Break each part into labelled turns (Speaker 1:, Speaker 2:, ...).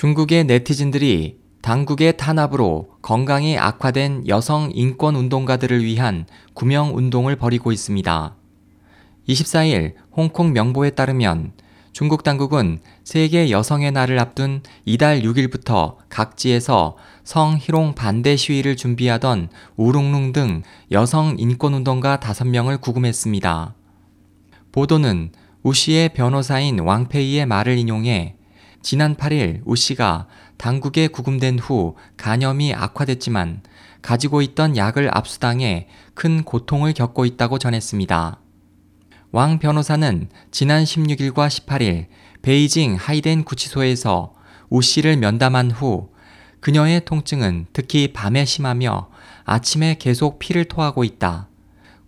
Speaker 1: 중국의 네티즌들이 당국의 탄압으로 건강이 악화된 여성 인권 운동가들을 위한 구명 운동을 벌이고 있습니다. 24일 홍콩 명보에 따르면 중국 당국은 세계 여성의 날을 앞둔 이달 6일부터 각지에서 성희롱 반대 시위를 준비하던 우룽룽 등 여성 인권운동가 5명을 구금했습니다. 보도는 우 씨의 변호사인 왕페이의 말을 인용해 지난 8일 우 씨가 당국에 구금된 후 간염이 악화됐지만 가지고 있던 약을 압수당해 큰 고통을 겪고 있다고 전했습니다. 왕 변호사는 지난 16일과 18일 베이징 하이덴 구치소에서 우 씨를 면담한 후 그녀의 통증은 특히 밤에 심하며 아침에 계속 피를 토하고 있다.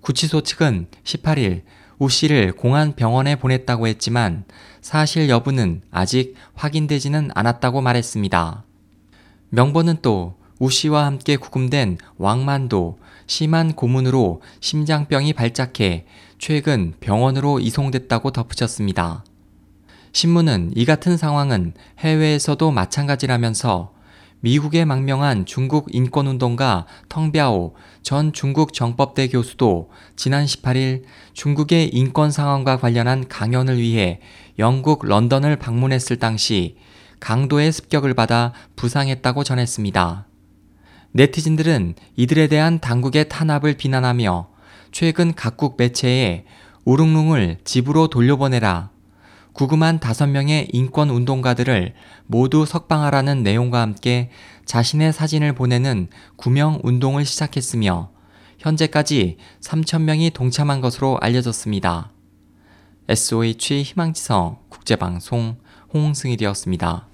Speaker 1: 구치소 측은 18일 우 씨를 공안 병원에 보냈다고 했지만 사실 여부는 아직 확인되지는 않았다고 말했습니다. 명보는 또 우 씨와 함께 구금된 왕만도 심한 고문으로 심장병이 발작해 최근 병원으로 이송됐다고 덧붙였습니다. 신문은 이 같은 상황은 해외에서도 마찬가지라면서 미국에 망명한 중국 인권운동가 텅비아오 전 중국 정법대 교수도 지난 18일 중국의 인권 상황과 관련한 강연을 위해 영국 런던을 방문했을 당시 강도의 습격을 받아 부상했다고 전했습니다. 네티즌들은 이들에 대한 당국의 탄압을 비난하며 최근 각국 매체에 우릉룽을 집으로 돌려보내라 구금한 다섯 명의 인권 운동가들을 모두 석방하라는 내용과 함께 자신의 사진을 보내는 구명 운동을 시작했으며 현재까지 3천명이 동참한 것으로 알려졌습니다. SOH 희망지성 국제방송 홍승일이었습니다.